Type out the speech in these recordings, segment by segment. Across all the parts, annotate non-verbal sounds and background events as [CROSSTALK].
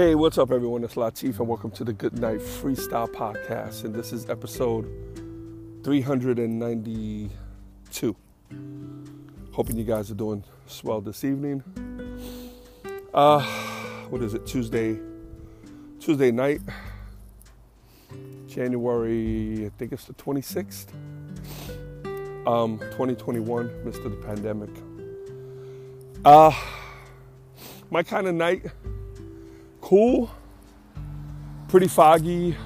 Hey, what's up, everyone? It's Latif, and welcome to the Good Night Freestyle Podcast. And this is episode 392. Hoping you guys are doing swell this evening. Uh, what is it? Tuesday, Tuesday night, January. I think it's the 26th. Um, 2021, midst of the pandemic. Uh, my kind of night cool, pretty foggy.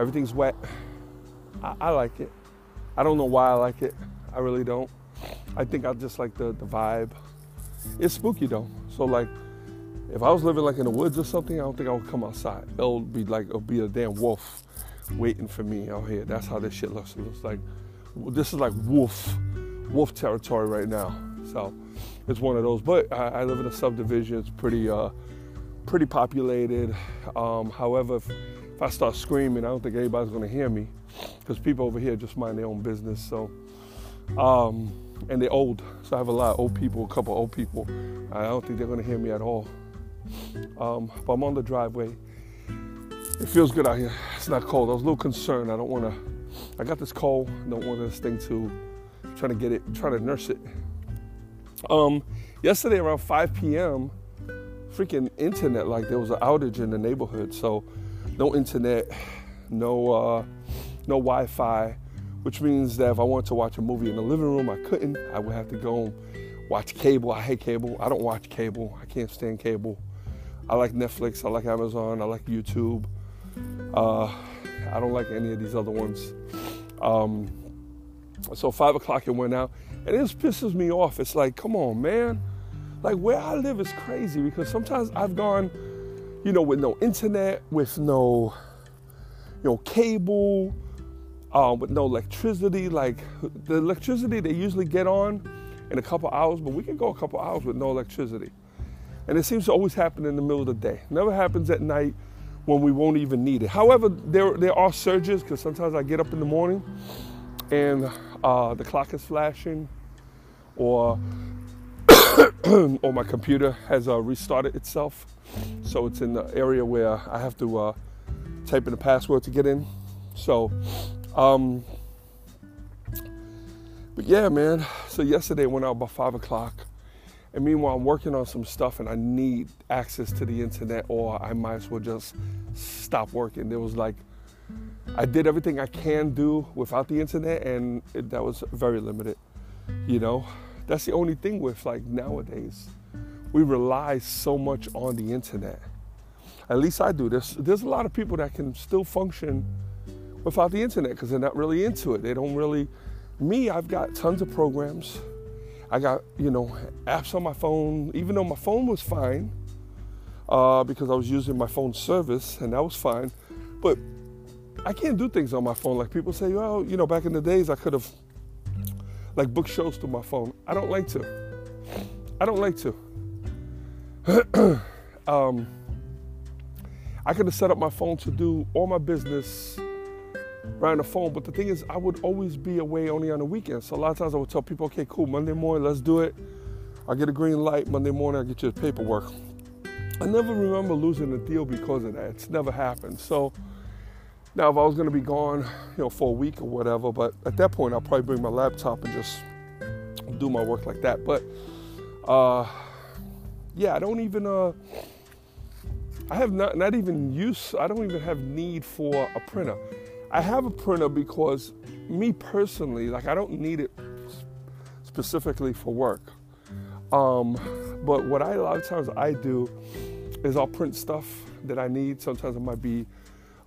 Everything's wet. I, I, like it. I don't know why I like it. I really don't. I think I just like the, the vibe. It's spooky though. So like, if I was living like in the woods or something, I don't think I would come outside. It'll be like it'll be a damn wolf waiting for me out here. That's how this shit looks. It looks like this is like wolf, wolf territory right now. So it's one of those. But I, I live in a subdivision. It's pretty. Uh, pretty populated. Um, however, if, if, I start screaming, I don't think anybody's going to hear me because people over here just mind their own business. So, um, and they're old, so I have a lot of old people, a couple old people. I don't think they're going to hear me at all. Um, but I'm on the driveway. It feels good out here. It's not cold. I was a little concerned. I don't want to. I got this cold. I don't want this thing to trying to get it, trying to nurse it. Um, yesterday around 5 p.m freaking internet like there was an outage in the neighborhood. So no internet, no uh, no Wi-Fi, which means that if I wanted to watch a movie in the living room, I couldn't. I would have to go watch cable. I hate cable. I don't watch cable. I can't stand cable. I like Netflix. I like Amazon. I like YouTube. Uh, I don't like any of these other ones. Um, so five o'clock it went out, and it just pisses me off. It's like, come on, man. Like where I live is crazy because sometimes I've gone, you know, with no internet, with no, you know, cable, um, with no electricity. Like the electricity they usually get on in a couple hours, but we can go a couple hours with no electricity. And it seems to always happen in the middle of the day. Never happens at night when we won't even need it. However, there there are surges because sometimes I get up in the morning and uh, the clock is flashing, or [COUGHS] or my computer has uh, restarted itself. So it's in the area where I have to uh, type in a password to get in. So, um, but yeah, man. So yesterday I went out about five o'clock. And meanwhile, I'm working on some stuff and I need access to the internet or I might as well just stop working. There was like, I did everything I can do without the internet and it, that was very limited, you know? That's the only thing with like nowadays. We rely so much on the internet. At least I do. There's there's a lot of people that can still function without the internet because they're not really into it. They don't really. Me, I've got tons of programs. I got you know apps on my phone. Even though my phone was fine uh, because I was using my phone service and that was fine, but I can't do things on my phone like people say. Well, you know, back in the days I could have like book shows through my phone. I don't like to. I don't like to. [CLEARS THROAT] um, I could have set up my phone to do all my business right on the phone, but the thing is, I would always be away only on the weekends. So a lot of times I would tell people, okay, cool, Monday morning, let's do it. I get a green light. Monday morning, I get you the paperwork. I never remember losing a deal because of that. It's never happened. So now, if I was going to be gone, you know, for a week or whatever, but at that point, I'll probably bring my laptop and just do my work like that. But uh, yeah, I don't even. Uh, I have not not even use. I don't even have need for a printer. I have a printer because me personally, like I don't need it specifically for work. Um, but what I a lot of times I do is I'll print stuff that I need. Sometimes it might be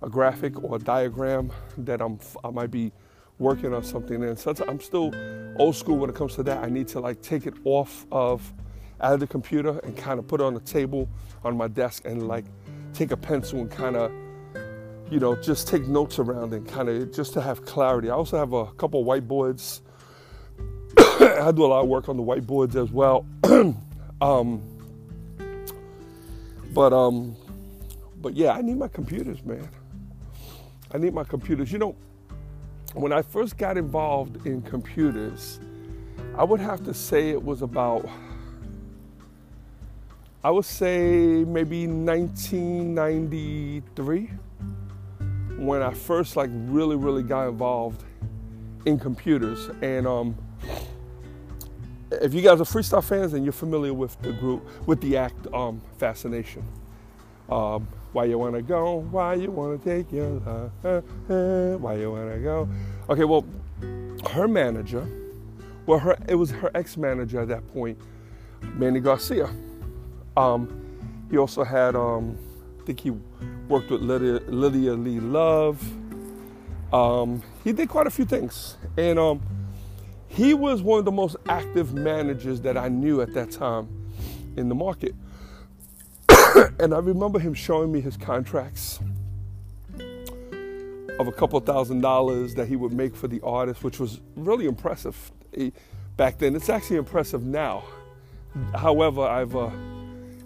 a graphic or a diagram that I'm, I might be working on something. And so I'm still old school when it comes to that. I need to like take it off of out of the computer and kind of put it on the table on my desk and like take a pencil and kind of you know just take notes around and kind of just to have clarity. I also have a couple whiteboards. [COUGHS] I do a lot of work on the whiteboards as well. [COUGHS] um, but um, but yeah, I need my computers, man. I need my computers. You know, when I first got involved in computers, I would have to say it was about, I would say maybe 1993 when I first like really, really got involved in computers. And um, if you guys are freestyle fans and you're familiar with the group, with the act um, Fascination. Um, why you wanna go? Why you wanna take your love? Why you wanna go? Okay, well, her manager, well, her it was her ex-manager at that point, Manny Garcia. Um, he also had, um, I think he worked with Lydia, Lydia Lee Love. Um, he did quite a few things, and um, he was one of the most active managers that I knew at that time in the market. [COUGHS] and I remember him showing me his contracts of a couple thousand dollars that he would make for the artist, which was really impressive back then. It's actually impressive now. However, I've uh,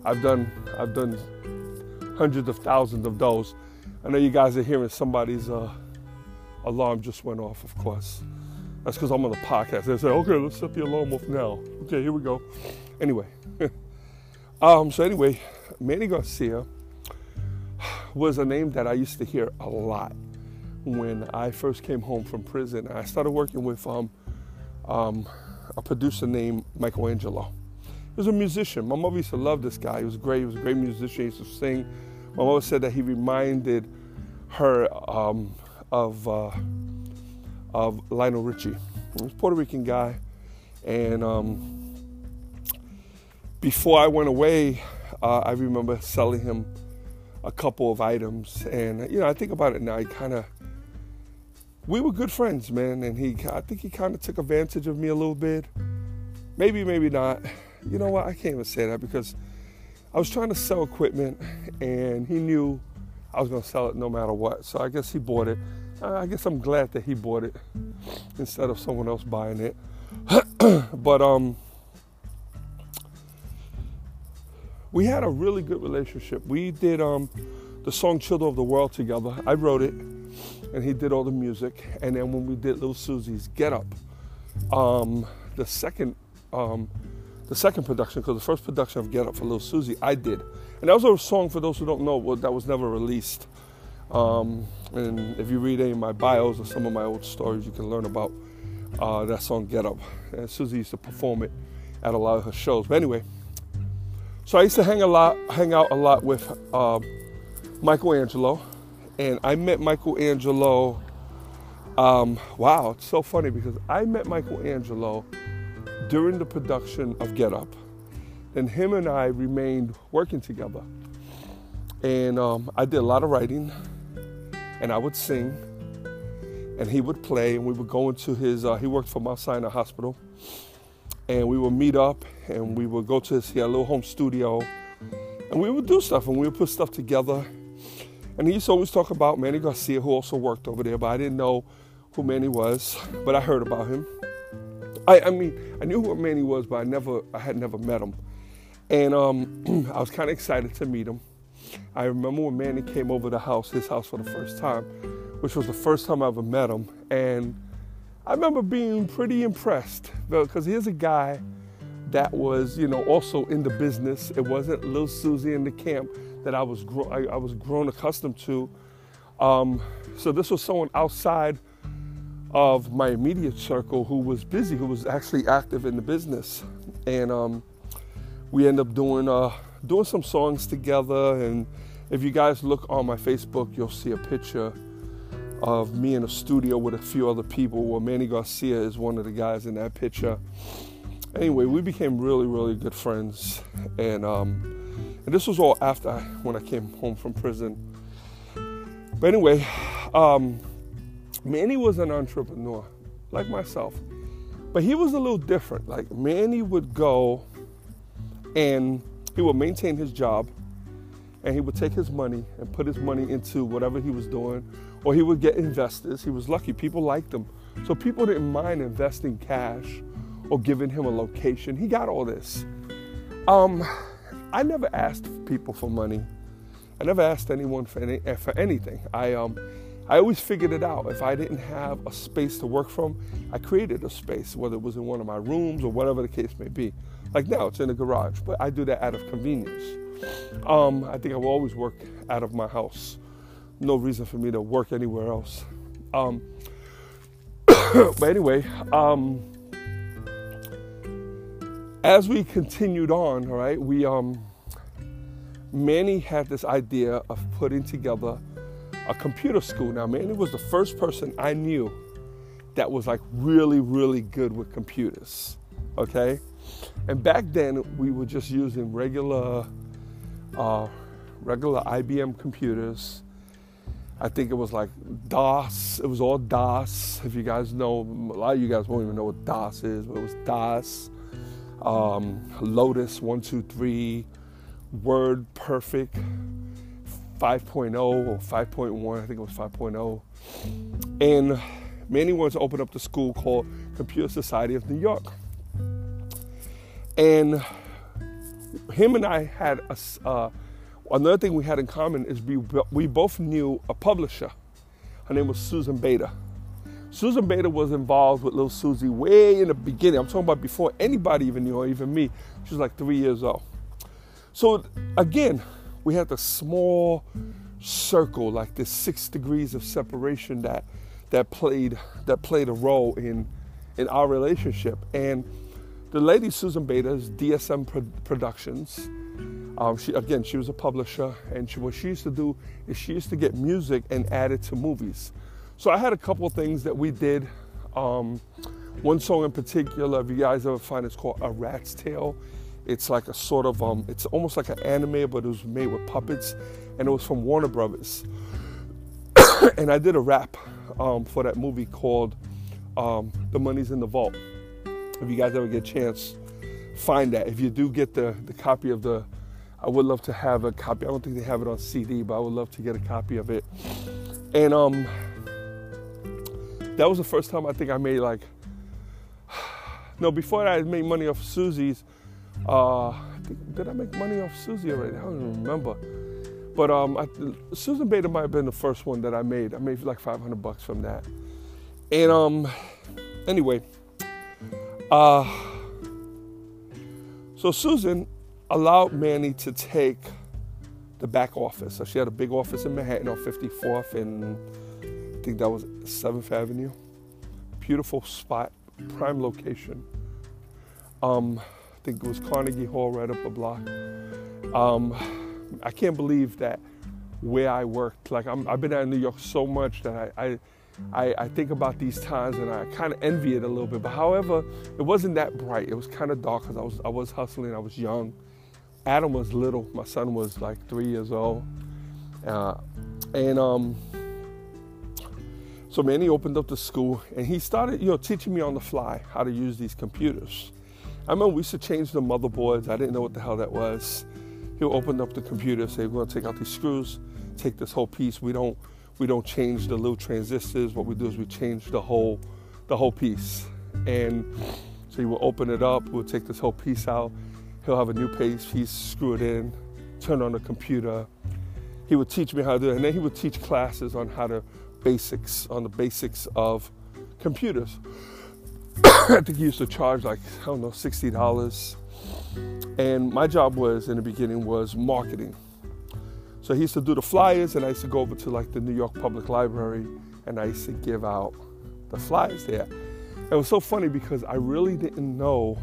I've done I've done hundreds of thousands of those. I know you guys are hearing somebody's uh, alarm just went off. Of course, that's because I'm on the podcast. They say, "Okay, let's set the alarm off now." Okay, here we go. Anyway, [LAUGHS] um, so anyway, Manny Garcia was a name that I used to hear a lot when I first came home from prison. I started working with um, um, a producer named Michelangelo. He was a musician. My mother used to love this guy. He was great. He was a great musician. He used to sing. My mother said that he reminded her um, of uh, of Lionel Richie. He was a Puerto Rican guy, and um, before I went away, uh, I remember selling him a couple of items, and you know, I think about it now. He kind of, we were good friends, man, and he, I think he kind of took advantage of me a little bit. Maybe, maybe not. You know what? I can't even say that because I was trying to sell equipment, and he knew I was going to sell it no matter what. So I guess he bought it. I guess I'm glad that he bought it instead of someone else buying it. [CLEARS THROAT] but um we had a really good relationship. We did um, the song "Children of the World" together. I wrote it, and he did all the music. And then when we did Little Susie's "Get Up," um, the second um, the second production, because the first production of "Get Up" for Little Susie, I did, and that was a song for those who don't know that was never released. Um, and if you read any of my bios or some of my old stories, you can learn about uh, that song "Get Up." And Susie used to perform it at a lot of her shows. But anyway. So I used to hang a lot, hang out a lot with uh, Michelangelo, and I met Michelangelo. Um, wow, it's so funny because I met Michelangelo during the production of Get Up, and him and I remained working together. And um, I did a lot of writing, and I would sing, and he would play, and we would go into his. Uh, he worked for Mount Sinai Hospital and we would meet up and we would go to his little home studio and we would do stuff and we would put stuff together. And he used to always talk about Manny Garcia, who also worked over there, but I didn't know who Manny was, but I heard about him. I, I mean, I knew who Manny was, but I never, I had never met him. And um, [CLEARS THROAT] I was kind of excited to meet him. I remember when Manny came over the house, his house for the first time, which was the first time I ever met him. And I remember being pretty impressed because here's a guy that was, you know, also in the business. It wasn't little Susie in the camp that I was gro- I, I, was grown accustomed to. Um, so this was someone outside of my immediate circle who was busy, who was actually active in the business, and um, we end up doing uh, doing some songs together. And if you guys look on my Facebook, you'll see a picture of me in a studio with a few other people. Well, Manny Garcia is one of the guys in that picture. Anyway, we became really, really good friends, and um, and this was all after I, when I came home from prison. But anyway, um, Manny was an entrepreneur, like myself, but he was a little different. Like Manny would go and he would maintain his job and he would take his money and put his money into whatever he was doing, or he would get investors. He was lucky, people liked him. So people didn't mind investing cash or giving him a location. He got all this. Um, I never asked people for money. I never asked anyone for, any, for anything. I, um, I always figured it out. If I didn't have a space to work from, I created a space, whether it was in one of my rooms or whatever the case may be. Like now, it's in a garage, but I do that out of convenience. Um, I think I will always work out of my house. No reason for me to work anywhere else. Um, [COUGHS] but anyway, um, as we continued on, all right, we um, Manny had this idea of putting together a computer school. Now, Manny was the first person I knew that was like really, really good with computers. Okay, and back then we were just using regular, uh, regular IBM computers. I think it was like DOS. It was all DOS. If you guys know, a lot of you guys won't even know what DOS is, but it was DOS, um, Lotus 123, Word Perfect 5.0 or 5.1. I think it was 5.0. And Manny wanted to open up the school called Computer Society of New York. And him and I had a, uh, another thing we had in common is we, we both knew a publisher. Her name was Susan Beta. Susan Beta was involved with Little Susie way in the beginning. I'm talking about before anybody even knew her, even me. She was like three years old. So again, we had the small circle, like this six degrees of separation that that played that played a role in in our relationship. And the lady Susan Bader's DSM Pro- Productions. Um, she again, she was a publisher, and she, what she used to do is she used to get music and add it to movies. So I had a couple of things that we did. Um, one song in particular, if you guys ever find it's called A Rat's Tale. It's like a sort of um, it's almost like an anime, but it was made with puppets, and it was from Warner Brothers. [COUGHS] and I did a rap um, for that movie called um, "The Money's in the Vault." If you guys ever get a chance, find that. If you do get the, the copy of the, I would love to have a copy. I don't think they have it on CD, but I would love to get a copy of it. And um, that was the first time I think I made like, [SIGHS] no, before that I made money off Susie's. Uh, did I make money off Susie already? I don't even remember. But um, I, Susan Bader might have been the first one that I made. I made like 500 bucks from that. And um, anyway, uh, so Susan allowed Manny to take the back office. So she had a big office in Manhattan on 54th and I think that was 7th Avenue. Beautiful spot, prime location. Um, I think it was Carnegie Hall right up a block. Um, I can't believe that where I worked, like i have been out in New York so much that I, I I, I think about these times and I kind of envy it a little bit. But however, it wasn't that bright. It was kind of dark because I was I was hustling. I was young. Adam was little. My son was like three years old, uh, and um, so Manny opened up the school and he started, you know, teaching me on the fly how to use these computers. I remember we used to change the motherboards. I didn't know what the hell that was. He'll open up the computer, say, "We're gonna take out these screws, take this whole piece. We don't we don't change the little transistors. What we do is we change the whole the whole piece. And so he will open it up, we'll take this whole piece out, he'll have a new piece, piece, screw it in, turn on the computer. He would teach me how to do it, and then he would teach classes on how to basics, on the basics of computers. [COUGHS] I think he used to charge like, I don't know, $60. And my job was in the beginning was marketing. So he used to do the flyers, and I used to go over to like the New York Public Library, and I used to give out the flyers there. It was so funny because I really didn't know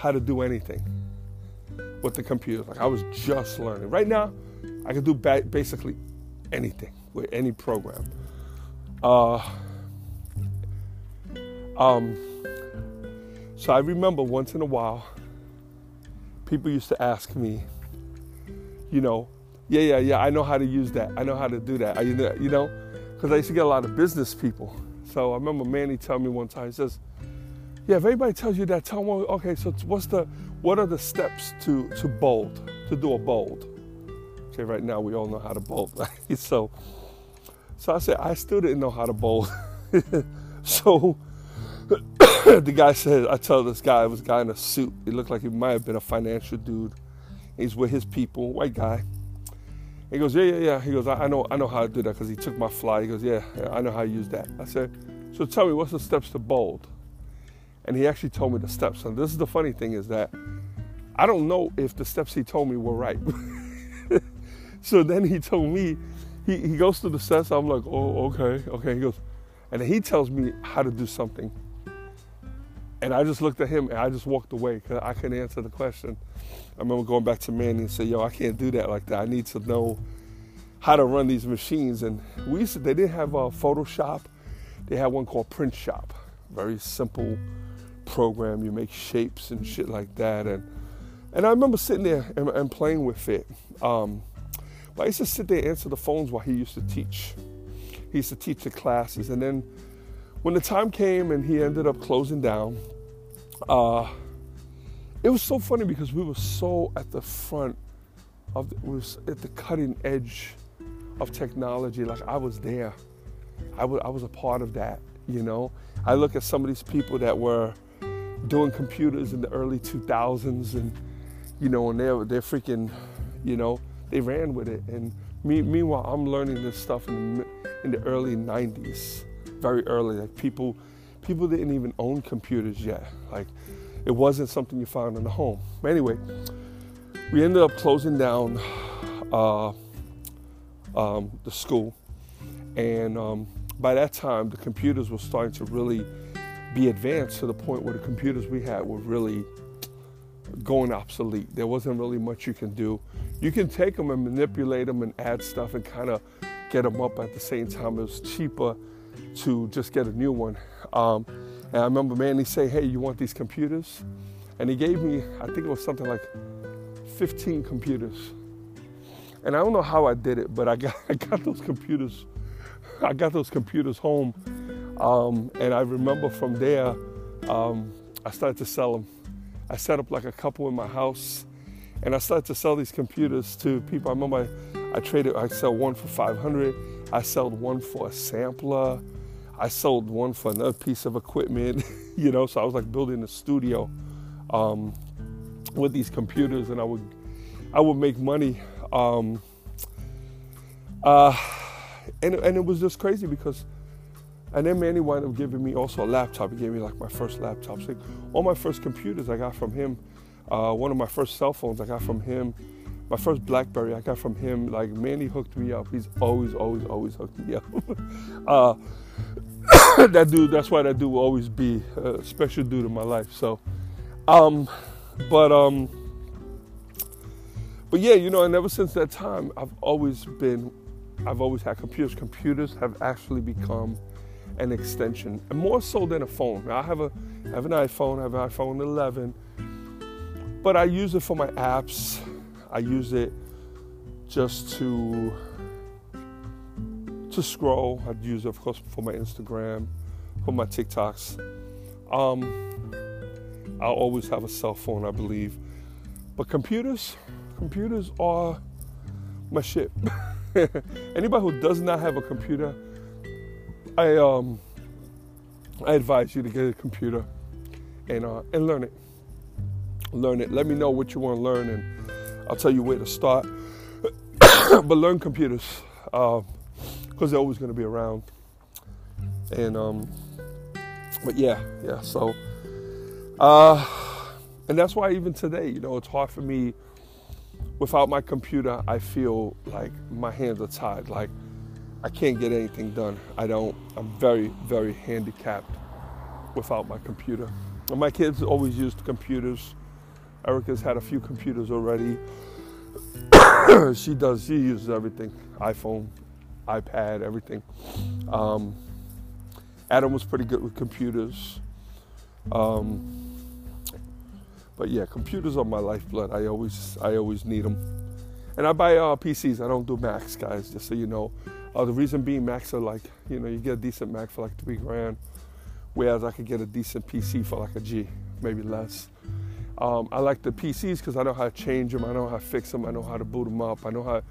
how to do anything with the computer. Like I was just learning. Right now, I can do ba- basically anything with any program. Uh, um, so I remember once in a while, people used to ask me, you know, yeah, yeah, yeah, I know how to use that. I know how to do that. Know, you know, because I used to get a lot of business people. So I remember Manny telling me one time, he says, yeah, if anybody tells you that, tell them, okay, so what's the, what are the steps to, to bold, to do a bold? Okay, right now we all know how to bold, [LAUGHS] right? So, so I said, I still didn't know how to bold. [LAUGHS] so [COUGHS] the guy said, I tell this guy, it was a guy in a suit. He looked like he might have been a financial dude. He's with his people, white guy. He goes, yeah, yeah, yeah. He goes, I, I know, I know how to do that because he took my fly. He goes, yeah, yeah, I know how to use that. I said, so tell me, what's the steps to bold? And he actually told me the steps. And this is the funny thing is that I don't know if the steps he told me were right. [LAUGHS] so then he told me, he, he goes through the steps. I'm like, oh, okay, okay. He goes, and he tells me how to do something. And I just looked at him and I just walked away because I couldn't answer the question. I remember going back to Manny and say, yo, I can't do that like that. I need to know how to run these machines. And we used to, they didn't have a Photoshop. They had one called Print Shop. Very simple program. You make shapes and shit like that. And and I remember sitting there and, and playing with it. Um, but I used to sit there and answer the phones while he used to teach. He used to teach the classes. And then when the time came and he ended up closing down, uh, it was so funny because we were so at the front of the, was at the cutting edge of technology. Like I was there. I, w- I was a part of that, you know. I look at some of these people that were doing computers in the early 2000s and, you know, and they're, they're freaking, you know, they ran with it. And me, meanwhile, I'm learning this stuff in the, in the early 90s, very early. Like people, people didn't even own computers yet. Like it wasn't something you found in the home. But anyway, we ended up closing down uh, um, the school, and um, by that time, the computers were starting to really be advanced to the point where the computers we had were really going obsolete. There wasn't really much you can do. You can take them and manipulate them and add stuff and kind of get them up at the same time. It was cheaper to just get a new one. Um, and I remember Manny say, hey, you want these computers? And he gave me, I think it was something like 15 computers. And I don't know how I did it, but I got, [LAUGHS] I got those computers. I got those computers home. Um, and I remember from there, um, I started to sell them. I set up like a couple in my house and I started to sell these computers to people. I remember I, I traded, I sell one for 500. I sold one for a sampler. I sold one for another piece of equipment, [LAUGHS] you know. So I was like building a studio um, with these computers, and I would I would make money. Um, uh, and and it was just crazy because, and then Manny wound up giving me also a laptop. He gave me like my first laptop. So all my first computers I got from him. Uh, one of my first cell phones I got from him. My first BlackBerry I got from him. Like Manny hooked me up. He's always, always, always hooked me up. [LAUGHS] uh, [COUGHS] that dude, that's why that dude will always be a special dude in my life. So, um, but um, but yeah, you know, and ever since that time, I've always been, I've always had computers. Computers have actually become an extension, and more so than a phone. I have a, I have an iPhone. I have an iPhone 11, but I use it for my apps. I use it just to to scroll. I'd use it, of course, for my Instagram, for my TikToks. Um, I'll always have a cell phone, I believe. But computers, computers are my shit. [LAUGHS] Anybody who does not have a computer, I um, I advise you to get a computer and uh, and learn it. Learn it. Let me know what you want to learn, and I'll tell you where to start. [COUGHS] but learn computers. Because they're always going to be around. And um, but yeah, yeah. So, uh, and that's why even today, you know, it's hard for me. Without my computer, I feel like my hands are tied. Like I can't get anything done. I don't. I'm very, very handicapped without my computer. And my kids always used computers. Erica's had a few computers already. [COUGHS] she does. She uses everything. iPhone, iPad, everything. Um, Adam was pretty good with computers. Um, but yeah, computers are my lifeblood. I always, I always need them. And I buy uh, PCs. I don't do Macs, guys. Just so you know, Uh, the reason being, Macs are like, you know, you get a decent Mac for like three grand, whereas I could get a decent PC for like a G, maybe less. Um, I like the PCs because I know how to change them, I know how to fix them, I know how to boot them up, I know how to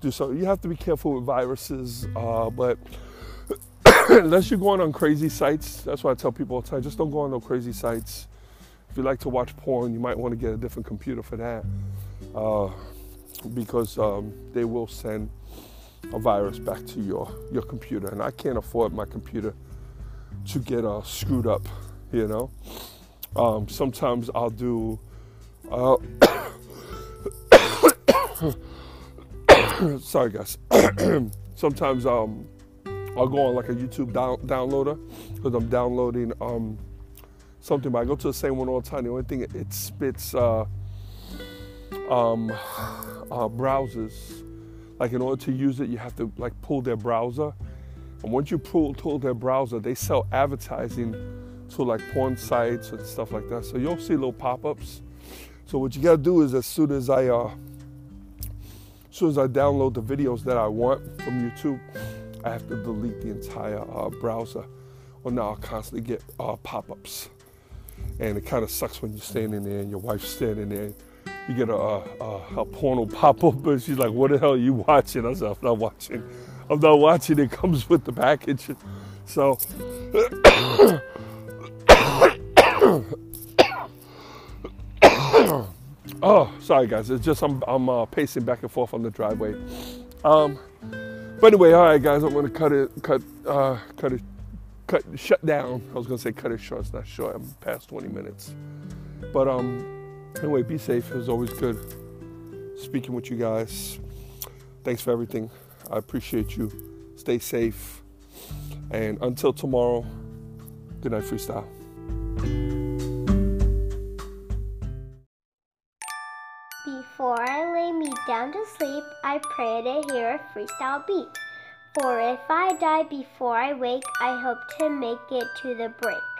do so. You have to be careful with viruses, uh, but [COUGHS] unless you're going on crazy sites, that's why I tell people all the time, just don't go on no crazy sites. If you like to watch porn, you might want to get a different computer for that, uh, because um, they will send a virus back to your your computer, and I can't afford my computer to get uh, screwed up. You know, um, sometimes I'll do. Uh, [COUGHS] sorry, guys. [COUGHS] sometimes um, I'll go on like a YouTube down, downloader because I'm downloading um, something. But I go to the same one all the time. The only thing it, spits uh, um, uh, browsers like in order to use it, you have to like pull their browser. And once you pull, pull their browser, they sell advertising to like porn sites and stuff like that. So you'll see little pop-ups. So what you gotta do is as soon as I uh, as soon as I download the videos that I want from YouTube, I have to delete the entire uh, browser. Or now I'll constantly get uh, pop-ups. And it kind of sucks when you're standing there and your wife's standing there you get a, a, a porno pop up, and she's like, "What the hell are you watching?" I said, "I'm not watching. I'm not watching. It comes with the package." So. [COUGHS] oh, sorry guys. It's just I'm I'm uh, pacing back and forth on the driveway. Um, but anyway, all right, guys. I'm gonna cut it, cut, uh, cut it, cut, shut down. I was gonna say cut it short. It's not short. I'm past 20 minutes. But um, Anyway, be safe. It was always good speaking with you guys. Thanks for everything. I appreciate you. Stay safe. And until tomorrow, good night, freestyle. Before I lay me down to sleep, I pray to hear a freestyle beat. For if I die before I wake, I hope to make it to the break.